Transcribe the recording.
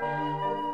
Música